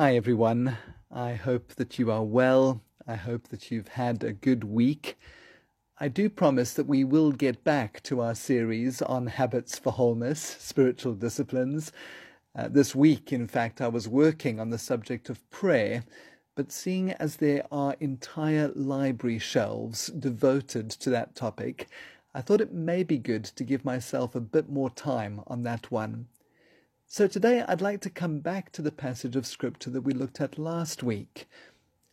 Hi, everyone. I hope that you are well. I hope that you've had a good week. I do promise that we will get back to our series on habits for wholeness, spiritual disciplines. Uh, this week, in fact, I was working on the subject of prayer, but seeing as there are entire library shelves devoted to that topic, I thought it may be good to give myself a bit more time on that one. So today I'd like to come back to the passage of Scripture that we looked at last week.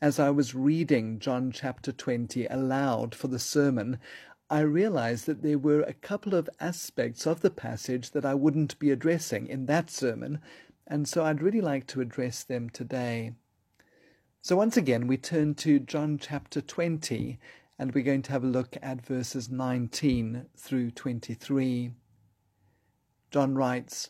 As I was reading John chapter 20 aloud for the sermon, I realized that there were a couple of aspects of the passage that I wouldn't be addressing in that sermon, and so I'd really like to address them today. So once again, we turn to John chapter 20, and we're going to have a look at verses 19 through 23. John writes,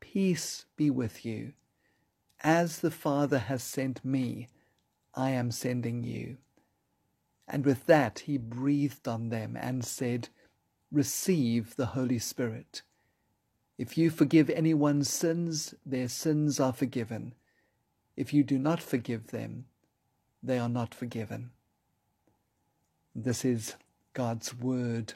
Peace be with you. As the Father has sent me, I am sending you. And with that he breathed on them and said, Receive the Holy Spirit. If you forgive anyone's sins, their sins are forgiven. If you do not forgive them, they are not forgiven. This is God's Word.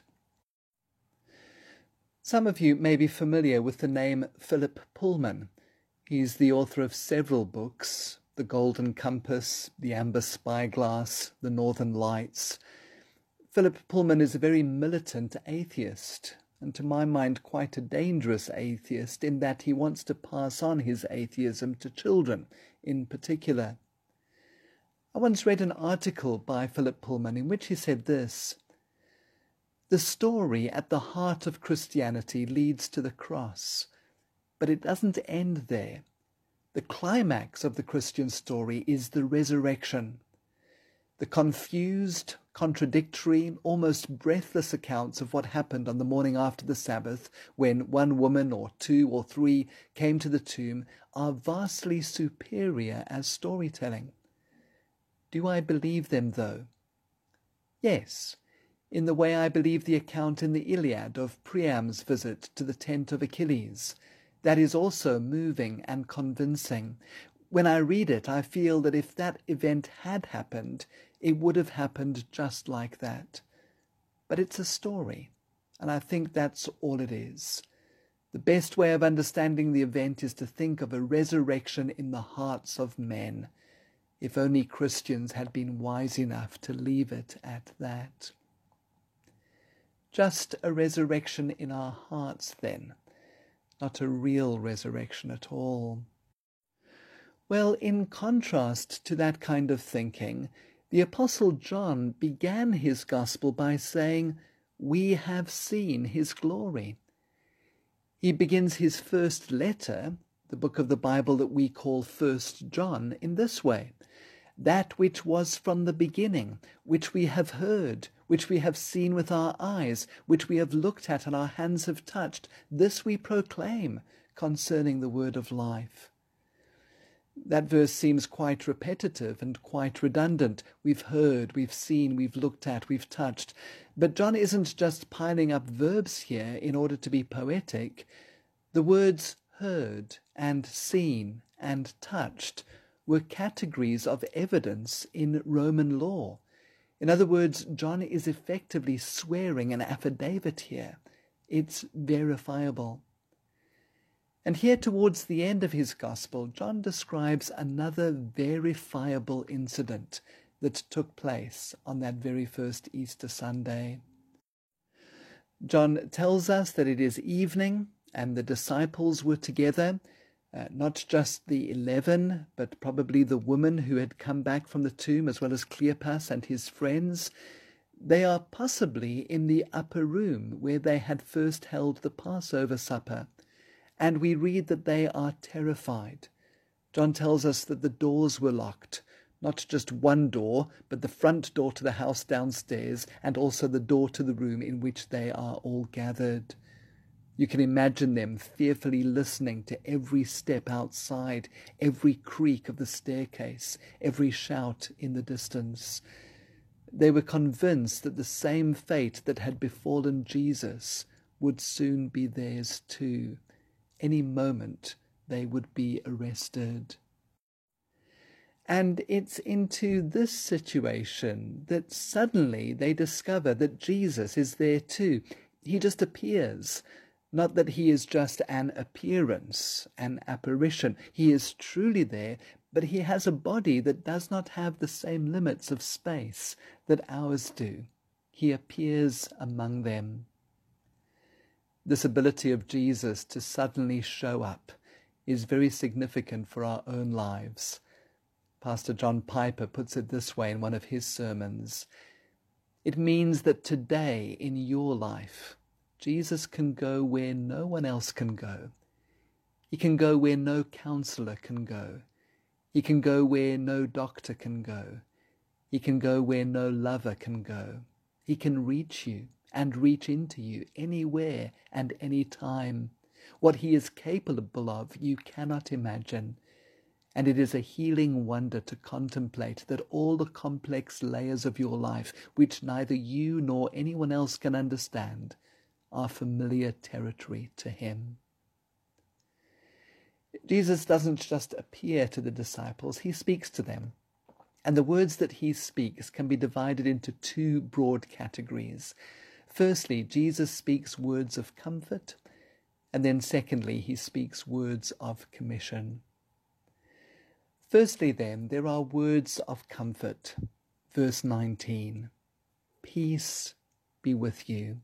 Some of you may be familiar with the name Philip Pullman. He's the author of several books The Golden Compass, The Amber Spyglass, The Northern Lights. Philip Pullman is a very militant atheist, and to my mind, quite a dangerous atheist in that he wants to pass on his atheism to children in particular. I once read an article by Philip Pullman in which he said this the story at the heart of Christianity leads to the cross, but it doesn't end there. The climax of the Christian story is the resurrection. The confused, contradictory, almost breathless accounts of what happened on the morning after the Sabbath, when one woman or two or three came to the tomb, are vastly superior as storytelling. Do I believe them, though? Yes, in the way I believe the account in the Iliad of Priam's visit to the tent of Achilles. That is also moving and convincing. When I read it, I feel that if that event had happened, it would have happened just like that. But it's a story, and I think that's all it is. The best way of understanding the event is to think of a resurrection in the hearts of men. If only Christians had been wise enough to leave it at that. Just a resurrection in our hearts, then, not a real resurrection at all. Well, in contrast to that kind of thinking, the Apostle John began his Gospel by saying, We have seen his glory. He begins his first letter, the book of the Bible that we call First John, in this way That which was from the beginning, which we have heard, which we have seen with our eyes, which we have looked at and our hands have touched, this we proclaim concerning the word of life. That verse seems quite repetitive and quite redundant. We've heard, we've seen, we've looked at, we've touched. But John isn't just piling up verbs here in order to be poetic. The words heard and seen and touched were categories of evidence in Roman law. In other words, John is effectively swearing an affidavit here. It's verifiable. And here, towards the end of his Gospel, John describes another verifiable incident that took place on that very first Easter Sunday. John tells us that it is evening and the disciples were together uh, not just the eleven, but probably the woman who had come back from the tomb, as well as Cleopas and his friends. They are possibly in the upper room where they had first held the Passover supper, and we read that they are terrified. John tells us that the doors were locked, not just one door, but the front door to the house downstairs and also the door to the room in which they are all gathered. You can imagine them fearfully listening to every step outside, every creak of the staircase, every shout in the distance. They were convinced that the same fate that had befallen Jesus would soon be theirs too. Any moment they would be arrested. And it's into this situation that suddenly they discover that Jesus is there too. He just appears. Not that he is just an appearance, an apparition. He is truly there, but he has a body that does not have the same limits of space that ours do. He appears among them. This ability of Jesus to suddenly show up is very significant for our own lives. Pastor John Piper puts it this way in one of his sermons It means that today in your life, Jesus can go where no one else can go. He can go where no counselor can go. He can go where no doctor can go. He can go where no lover can go. He can reach you and reach into you anywhere and any time. What he is capable of, you cannot imagine. And it is a healing wonder to contemplate that all the complex layers of your life, which neither you nor anyone else can understand, are familiar territory to him. Jesus doesn't just appear to the disciples, he speaks to them. And the words that he speaks can be divided into two broad categories. Firstly, Jesus speaks words of comfort, and then secondly, he speaks words of commission. Firstly, then, there are words of comfort. Verse 19 Peace be with you.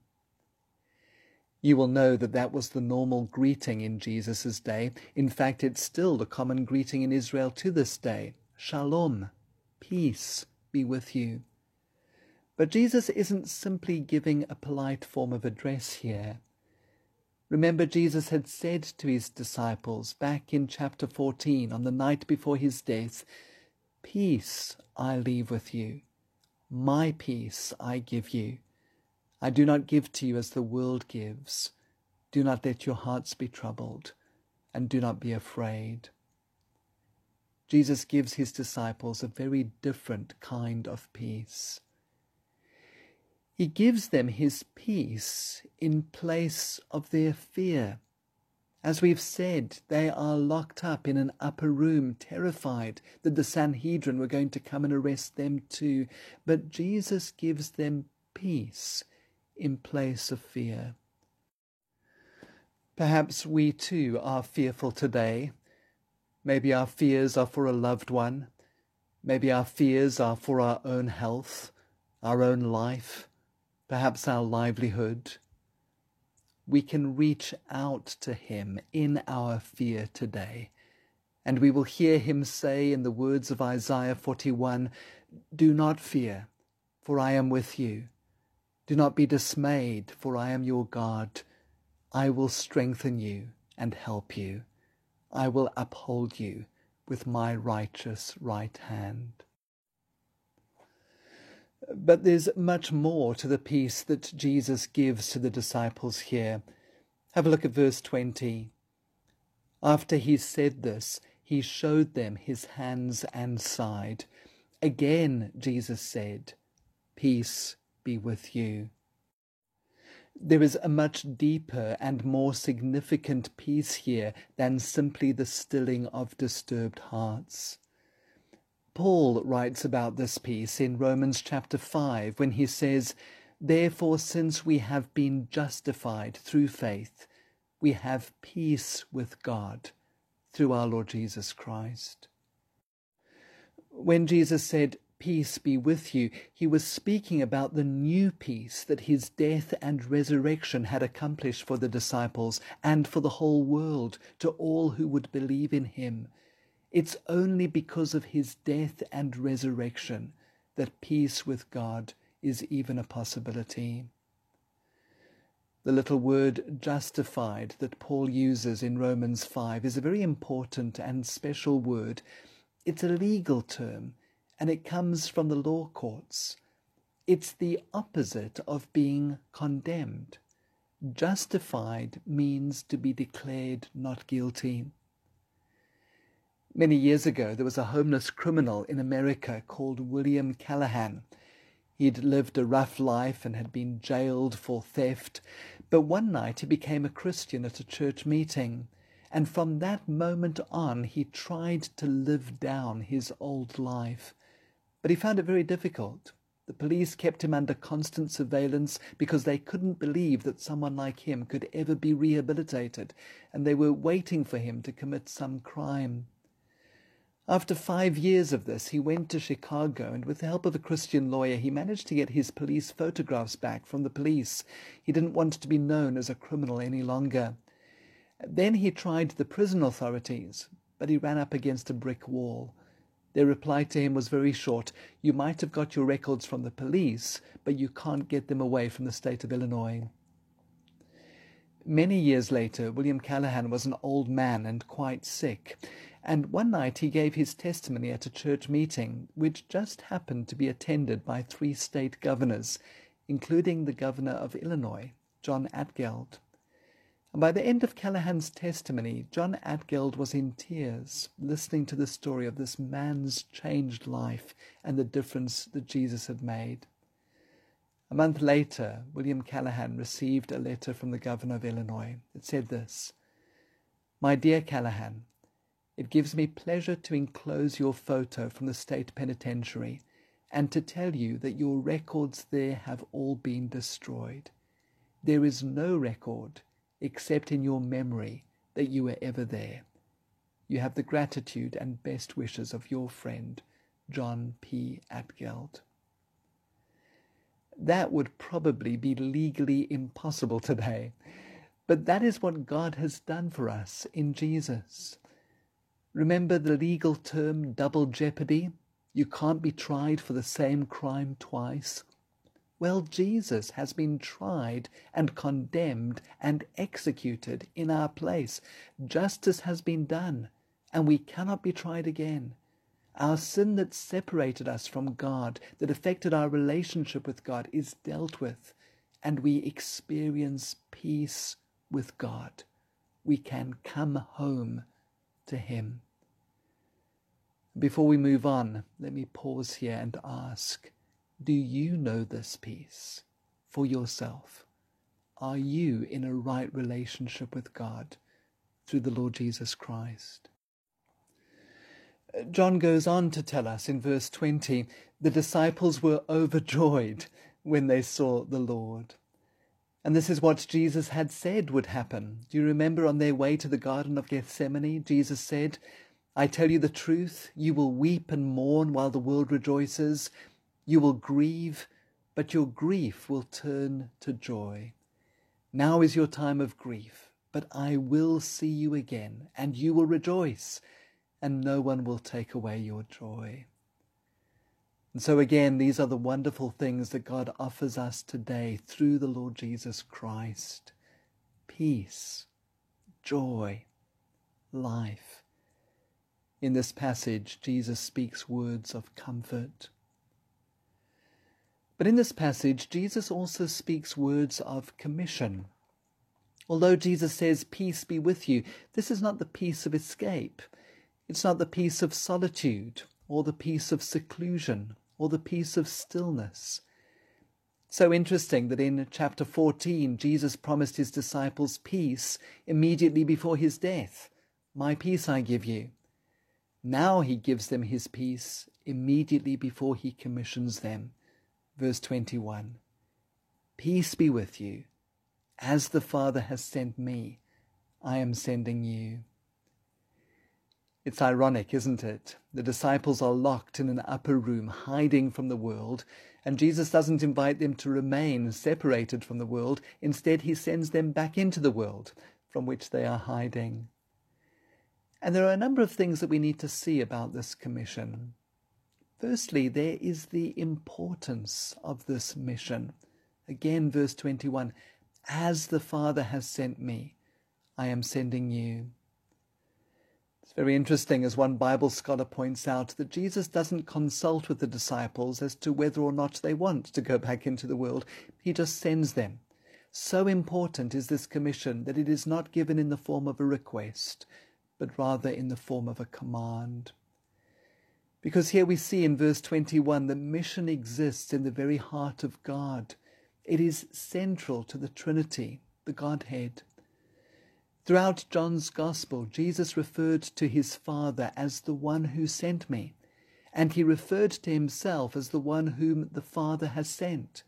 You will know that that was the normal greeting in Jesus' day. In fact, it's still the common greeting in Israel to this day. Shalom, peace be with you. But Jesus isn't simply giving a polite form of address here. Remember, Jesus had said to his disciples back in chapter 14 on the night before his death, Peace I leave with you, my peace I give you. I do not give to you as the world gives. Do not let your hearts be troubled, and do not be afraid. Jesus gives his disciples a very different kind of peace. He gives them his peace in place of their fear. As we've said, they are locked up in an upper room, terrified that the Sanhedrin were going to come and arrest them too. But Jesus gives them peace in place of fear. Perhaps we too are fearful today. Maybe our fears are for a loved one. Maybe our fears are for our own health, our own life perhaps our livelihood, we can reach out to him in our fear today. And we will hear him say in the words of Isaiah 41 Do not fear, for I am with you. Do not be dismayed, for I am your God. I will strengthen you and help you. I will uphold you with my righteous right hand. But there's much more to the peace that Jesus gives to the disciples here. Have a look at verse 20. After he said this, he showed them his hands and side. Again, Jesus said, Peace be with you. There is a much deeper and more significant peace here than simply the stilling of disturbed hearts. Paul writes about this peace in Romans chapter 5 when he says, Therefore, since we have been justified through faith, we have peace with God through our Lord Jesus Christ. When Jesus said, Peace be with you, he was speaking about the new peace that his death and resurrection had accomplished for the disciples and for the whole world, to all who would believe in him it's only because of his death and resurrection that peace with God is even a possibility. The little word justified that Paul uses in Romans 5 is a very important and special word. It's a legal term and it comes from the law courts. It's the opposite of being condemned. Justified means to be declared not guilty. Many years ago, there was a homeless criminal in America called William Callahan. He'd lived a rough life and had been jailed for theft, but one night he became a Christian at a church meeting, and from that moment on he tried to live down his old life. But he found it very difficult. The police kept him under constant surveillance because they couldn't believe that someone like him could ever be rehabilitated, and they were waiting for him to commit some crime. After five years of this, he went to Chicago and, with the help of a Christian lawyer, he managed to get his police photographs back from the police. He didn't want to be known as a criminal any longer. Then he tried the prison authorities, but he ran up against a brick wall. Their reply to him was very short You might have got your records from the police, but you can't get them away from the state of Illinois. Many years later, William Callahan was an old man and quite sick and one night he gave his testimony at a church meeting, which just happened to be attended by three state governors, including the governor of Illinois, John Altgeld. By the end of Callahan's testimony, John Altgeld was in tears, listening to the story of this man's changed life and the difference that Jesus had made. A month later, William Callahan received a letter from the governor of Illinois. It said this My dear Callahan, it gives me pleasure to enclose your photo from the state penitentiary and to tell you that your records there have all been destroyed. There is no record except in your memory that you were ever there. You have the gratitude and best wishes of your friend, John P. Altgeld. That would probably be legally impossible today, but that is what God has done for us in Jesus. Remember the legal term double jeopardy? You can't be tried for the same crime twice. Well, Jesus has been tried and condemned and executed in our place. Justice has been done, and we cannot be tried again. Our sin that separated us from God, that affected our relationship with God, is dealt with, and we experience peace with God. We can come home to Him. Before we move on, let me pause here and ask Do you know this peace for yourself? Are you in a right relationship with God through the Lord Jesus Christ? John goes on to tell us in verse 20 the disciples were overjoyed when they saw the Lord. And this is what Jesus had said would happen. Do you remember on their way to the Garden of Gethsemane, Jesus said, I tell you the truth, you will weep and mourn while the world rejoices. You will grieve, but your grief will turn to joy. Now is your time of grief, but I will see you again, and you will rejoice, and no one will take away your joy. And so, again, these are the wonderful things that God offers us today through the Lord Jesus Christ peace, joy, life. In this passage, Jesus speaks words of comfort. But in this passage, Jesus also speaks words of commission. Although Jesus says, Peace be with you, this is not the peace of escape. It's not the peace of solitude, or the peace of seclusion, or the peace of stillness. So interesting that in chapter 14, Jesus promised his disciples peace immediately before his death. My peace I give you. Now he gives them his peace immediately before he commissions them. Verse 21 Peace be with you. As the Father has sent me, I am sending you. It's ironic, isn't it? The disciples are locked in an upper room, hiding from the world, and Jesus doesn't invite them to remain separated from the world. Instead, he sends them back into the world from which they are hiding. And there are a number of things that we need to see about this commission. Firstly, there is the importance of this mission. Again, verse 21 As the Father has sent me, I am sending you. It's very interesting, as one Bible scholar points out, that Jesus doesn't consult with the disciples as to whether or not they want to go back into the world. He just sends them. So important is this commission that it is not given in the form of a request, but rather in the form of a command. Because here we see in verse 21 that mission exists in the very heart of God. It is central to the Trinity, the Godhead. Throughout John's Gospel, Jesus referred to his Father as the one who sent me, and he referred to himself as the one whom the Father has sent.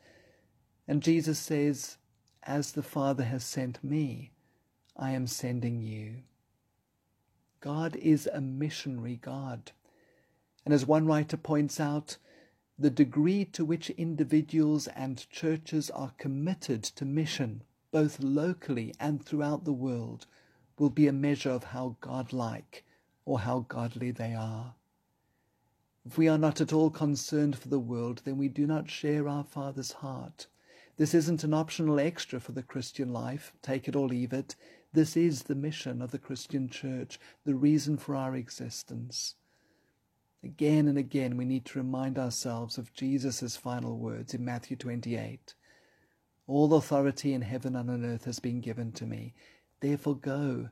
And Jesus says, As the Father has sent me, I am sending you. God is a missionary God. And as one writer points out, the degree to which individuals and churches are committed to mission both locally and throughout the world, will be a measure of how godlike or how godly they are. If we are not at all concerned for the world, then we do not share our Father's heart. This isn't an optional extra for the Christian life, take it or leave it. This is the mission of the Christian church, the reason for our existence. Again and again, we need to remind ourselves of Jesus' final words in Matthew 28. All authority in heaven and on earth has been given to me. Therefore go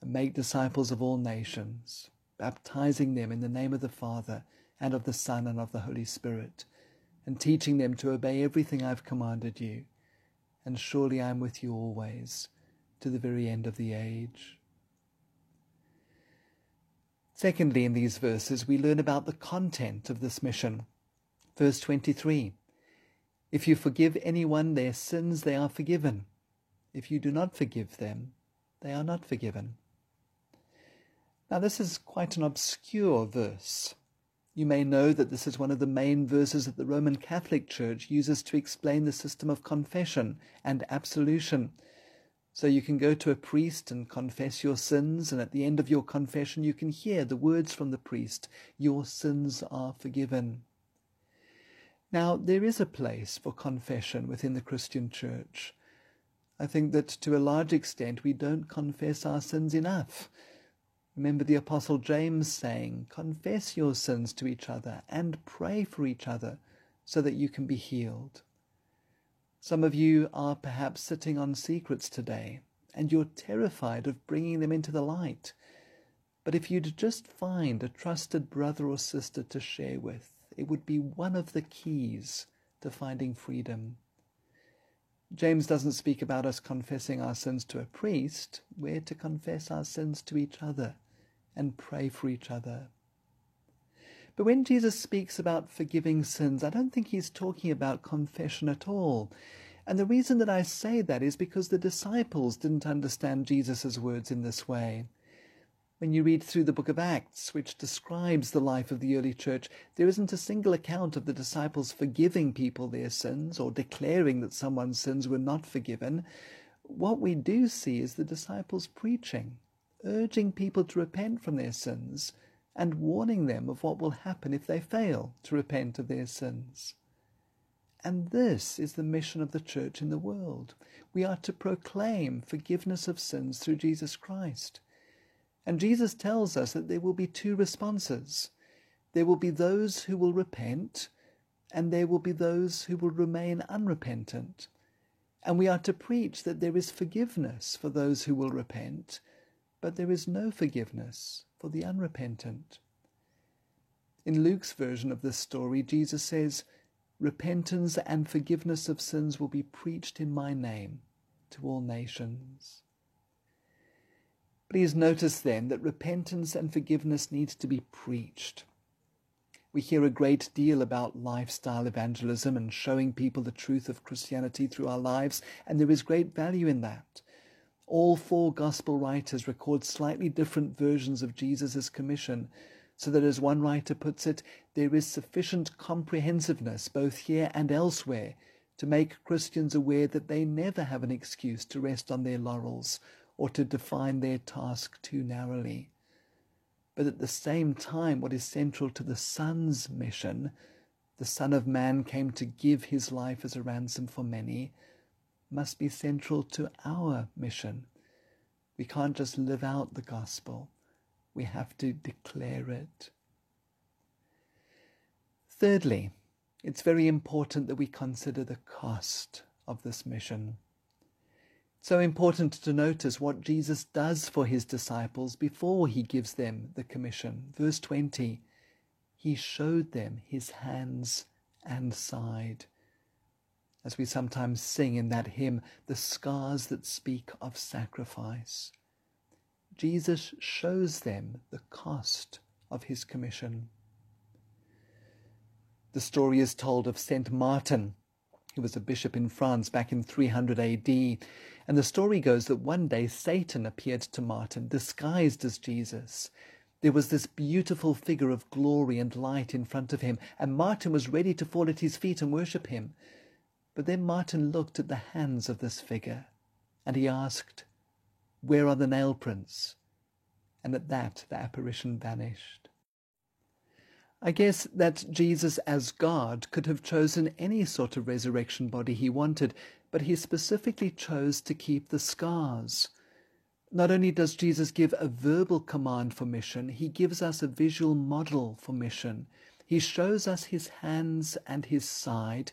and make disciples of all nations, baptizing them in the name of the Father and of the Son and of the Holy Spirit, and teaching them to obey everything I have commanded you. And surely I am with you always, to the very end of the age. Secondly, in these verses, we learn about the content of this mission. Verse 23 if you forgive anyone their sins, they are forgiven. If you do not forgive them, they are not forgiven. Now, this is quite an obscure verse. You may know that this is one of the main verses that the Roman Catholic Church uses to explain the system of confession and absolution. So you can go to a priest and confess your sins, and at the end of your confession, you can hear the words from the priest Your sins are forgiven. Now, there is a place for confession within the Christian church. I think that to a large extent we don't confess our sins enough. Remember the Apostle James saying, Confess your sins to each other and pray for each other so that you can be healed. Some of you are perhaps sitting on secrets today and you're terrified of bringing them into the light. But if you'd just find a trusted brother or sister to share with, it would be one of the keys to finding freedom. James doesn't speak about us confessing our sins to a priest. We're to confess our sins to each other and pray for each other. But when Jesus speaks about forgiving sins, I don't think he's talking about confession at all. And the reason that I say that is because the disciples didn't understand Jesus' words in this way. When you read through the book of Acts, which describes the life of the early church, there isn't a single account of the disciples forgiving people their sins or declaring that someone's sins were not forgiven. What we do see is the disciples preaching, urging people to repent from their sins and warning them of what will happen if they fail to repent of their sins. And this is the mission of the church in the world. We are to proclaim forgiveness of sins through Jesus Christ. And Jesus tells us that there will be two responses. There will be those who will repent, and there will be those who will remain unrepentant. And we are to preach that there is forgiveness for those who will repent, but there is no forgiveness for the unrepentant. In Luke's version of this story, Jesus says, Repentance and forgiveness of sins will be preached in my name to all nations. Please notice then that repentance and forgiveness needs to be preached. We hear a great deal about lifestyle evangelism and showing people the truth of Christianity through our lives, and there is great value in that. All four gospel writers record slightly different versions of Jesus' commission, so that, as one writer puts it, there is sufficient comprehensiveness both here and elsewhere to make Christians aware that they never have an excuse to rest on their laurels or to define their task too narrowly. But at the same time, what is central to the Son's mission, the Son of Man came to give his life as a ransom for many, must be central to our mission. We can't just live out the gospel, we have to declare it. Thirdly, it's very important that we consider the cost of this mission. So important to notice what Jesus does for his disciples before he gives them the commission. Verse 20 He showed them his hands and side. As we sometimes sing in that hymn, the scars that speak of sacrifice. Jesus shows them the cost of his commission. The story is told of Saint Martin, he was a bishop in France back in 300 AD. And the story goes that one day Satan appeared to Martin, disguised as Jesus. There was this beautiful figure of glory and light in front of him, and Martin was ready to fall at his feet and worship him. But then Martin looked at the hands of this figure, and he asked, Where are the nail prints? And at that the apparition vanished. I guess that Jesus, as God, could have chosen any sort of resurrection body he wanted, but he specifically chose to keep the scars. Not only does Jesus give a verbal command for mission, he gives us a visual model for mission. He shows us his hands and his side.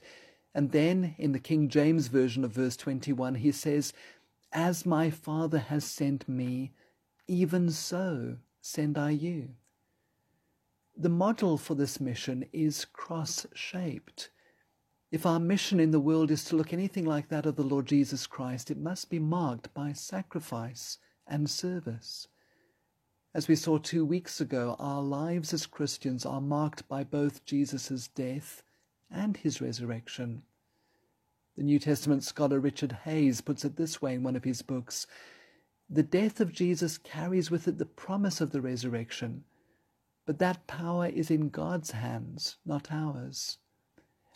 And then, in the King James Version of verse 21, he says, As my Father has sent me, even so send I you. The model for this mission is cross shaped. If our mission in the world is to look anything like that of the Lord Jesus Christ, it must be marked by sacrifice and service. As we saw two weeks ago, our lives as Christians are marked by both Jesus' death and his resurrection. The New Testament scholar Richard Hays puts it this way in one of his books The death of Jesus carries with it the promise of the resurrection but that power is in God's hands, not ours.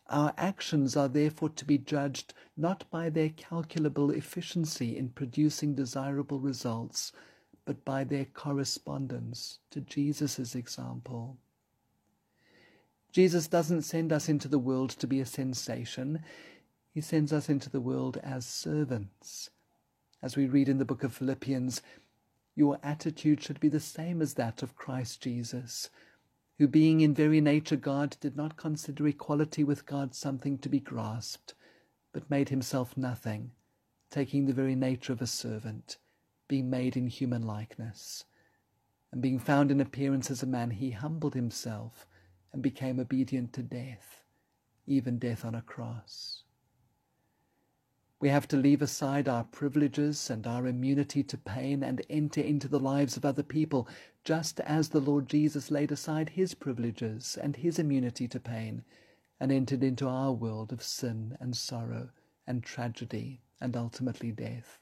Our actions are therefore to be judged not by their calculable efficiency in producing desirable results, but by their correspondence to Jesus' example. Jesus doesn't send us into the world to be a sensation. He sends us into the world as servants. As we read in the book of Philippians, your attitude should be the same as that of Christ Jesus, who, being in very nature God, did not consider equality with God something to be grasped, but made himself nothing, taking the very nature of a servant, being made in human likeness. And being found in appearance as a man, he humbled himself and became obedient to death, even death on a cross. We have to leave aside our privileges and our immunity to pain and enter into the lives of other people, just as the Lord Jesus laid aside his privileges and his immunity to pain and entered into our world of sin and sorrow and tragedy and ultimately death.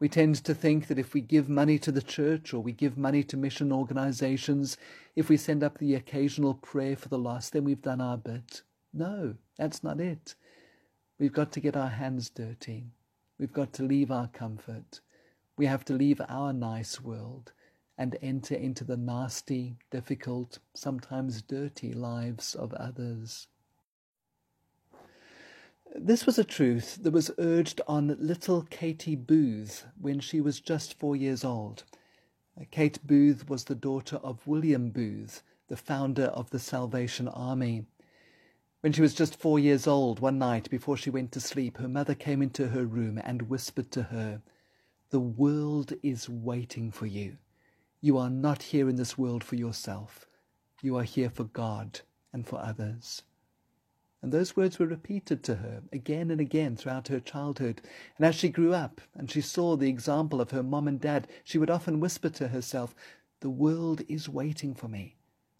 We tend to think that if we give money to the church or we give money to mission organizations, if we send up the occasional prayer for the lost, then we've done our bit. No, that's not it. We've got to get our hands dirty. We've got to leave our comfort. We have to leave our nice world and enter into the nasty, difficult, sometimes dirty lives of others. This was a truth that was urged on little Katie Booth when she was just four years old. Uh, Kate Booth was the daughter of William Booth, the founder of the Salvation Army. When she was just four years old, one night before she went to sleep, her mother came into her room and whispered to her, The world is waiting for you. You are not here in this world for yourself. You are here for God and for others. And those words were repeated to her again and again throughout her childhood. And as she grew up and she saw the example of her mom and dad, she would often whisper to herself, The world is waiting for me.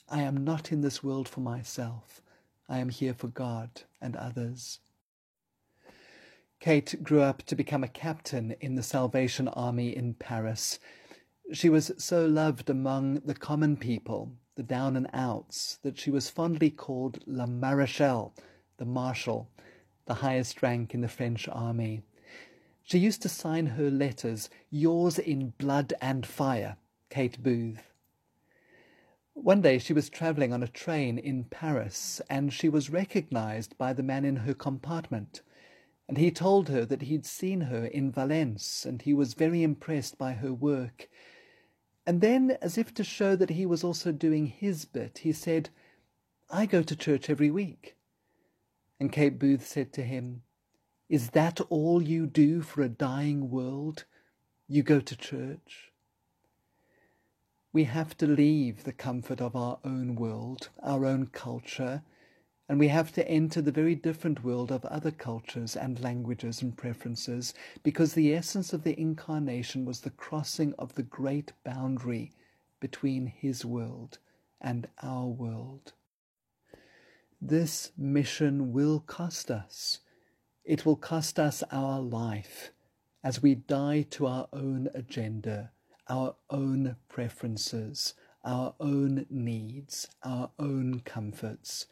I am not in this world for myself. I am here for God and others. Kate grew up to become a captain in the Salvation Army in Paris. She was so loved among the common people, the down and outs, that she was fondly called La Maréchale, the Marshal, the highest rank in the French army. She used to sign her letters, Yours in Blood and Fire, Kate Booth. One day she was travelling on a train in Paris, and she was recognized by the man in her compartment. And he told her that he'd seen her in Valence and he was very impressed by her work. And then, as if to show that he was also doing his bit, he said, I go to church every week. And Kate Booth said to him, Is that all you do for a dying world? You go to church? We have to leave the comfort of our own world, our own culture, and we have to enter the very different world of other cultures and languages and preferences, because the essence of the incarnation was the crossing of the great boundary between his world and our world. This mission will cost us. It will cost us our life as we die to our own agenda, our own preferences, our own needs, our own comforts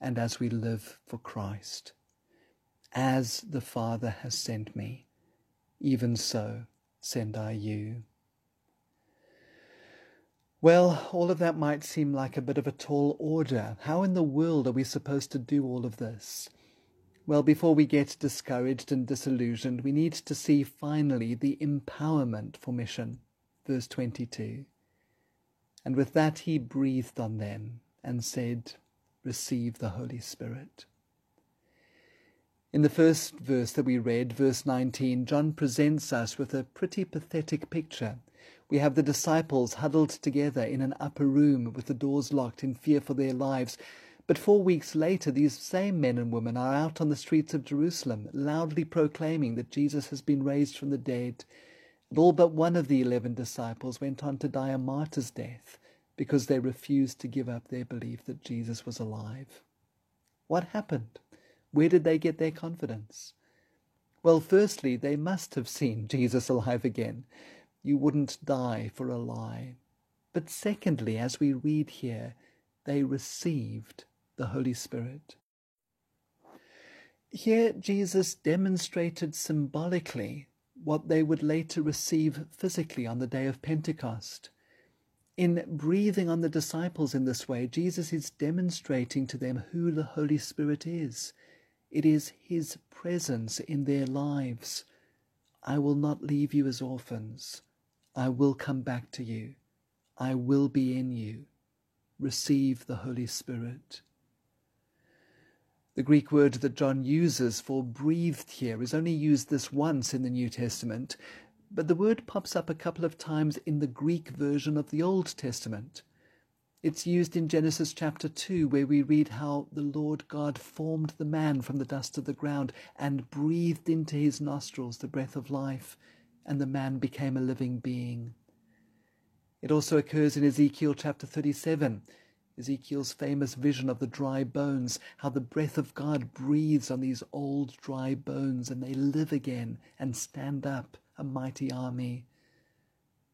and as we live for Christ. As the Father has sent me, even so send I you. Well, all of that might seem like a bit of a tall order. How in the world are we supposed to do all of this? Well, before we get discouraged and disillusioned, we need to see finally the empowerment for mission. Verse 22. And with that he breathed on them and said, receive the Holy Spirit. In the first verse that we read, verse 19, John presents us with a pretty pathetic picture. We have the disciples huddled together in an upper room with the doors locked in fear for their lives. But four weeks later, these same men and women are out on the streets of Jerusalem, loudly proclaiming that Jesus has been raised from the dead. And all but one of the eleven disciples went on to die a martyr's death because they refused to give up their belief that Jesus was alive. What happened? Where did they get their confidence? Well, firstly, they must have seen Jesus alive again. You wouldn't die for a lie. But secondly, as we read here, they received the Holy Spirit. Here, Jesus demonstrated symbolically what they would later receive physically on the day of Pentecost. In breathing on the disciples in this way, Jesus is demonstrating to them who the Holy Spirit is. It is His presence in their lives. I will not leave you as orphans. I will come back to you. I will be in you. Receive the Holy Spirit. The Greek word that John uses for breathed here is only used this once in the New Testament, but the word pops up a couple of times in the Greek version of the Old Testament. It's used in Genesis chapter 2, where we read how the Lord God formed the man from the dust of the ground and breathed into his nostrils the breath of life, and the man became a living being. It also occurs in Ezekiel chapter 37, Ezekiel's famous vision of the dry bones, how the breath of God breathes on these old dry bones and they live again and stand up a mighty army.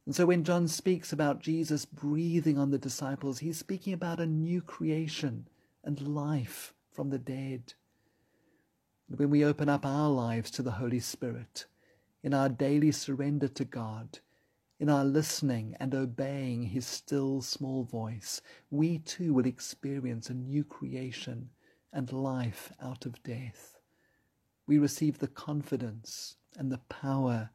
And so when John speaks about Jesus breathing on the disciples, he's speaking about a new creation and life from the dead. When we open up our lives to the Holy Spirit, in our daily surrender to God, in our listening and obeying His still small voice, we too will experience a new creation and life out of death. We receive the confidence and the power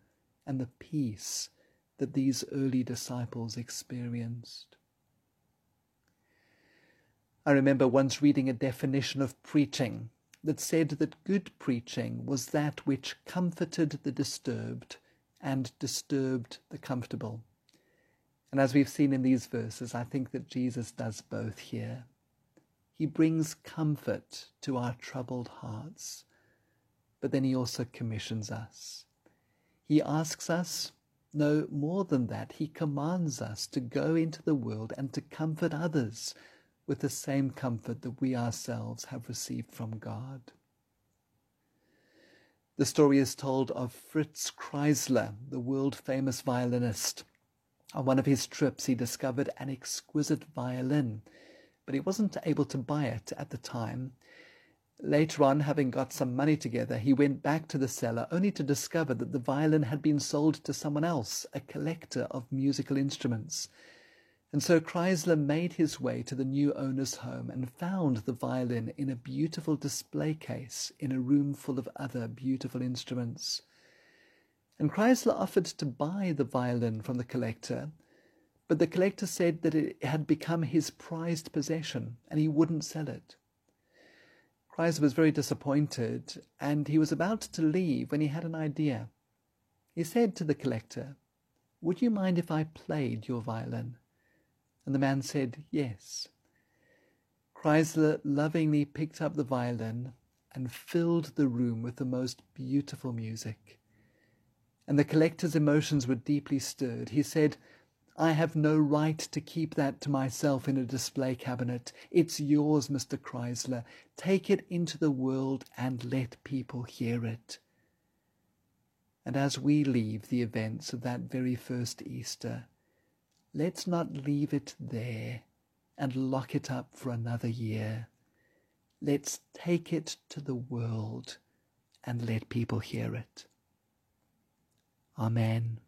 and the peace that these early disciples experienced. I remember once reading a definition of preaching that said that good preaching was that which comforted the disturbed and disturbed the comfortable. And as we've seen in these verses, I think that Jesus does both here. He brings comfort to our troubled hearts, but then he also commissions us. He asks us, no more than that, he commands us to go into the world and to comfort others with the same comfort that we ourselves have received from God. The story is told of Fritz Kreisler, the world famous violinist. On one of his trips, he discovered an exquisite violin, but he wasn't able to buy it at the time. Later on, having got some money together, he went back to the seller only to discover that the violin had been sold to someone else, a collector of musical instruments. And so Kreisler made his way to the new owner's home and found the violin in a beautiful display case in a room full of other beautiful instruments. And Kreisler offered to buy the violin from the collector, but the collector said that it had become his prized possession and he wouldn't sell it. Kreisler was very disappointed, and he was about to leave when he had an idea. He said to the collector, Would you mind if I played your violin? And the man said, Yes. Kreisler lovingly picked up the violin and filled the room with the most beautiful music. And the collector's emotions were deeply stirred. He said, I have no right to keep that to myself in a display cabinet. It's yours, Mr. Kreisler. Take it into the world and let people hear it. And as we leave the events of that very first Easter, let's not leave it there and lock it up for another year. Let's take it to the world and let people hear it. Amen.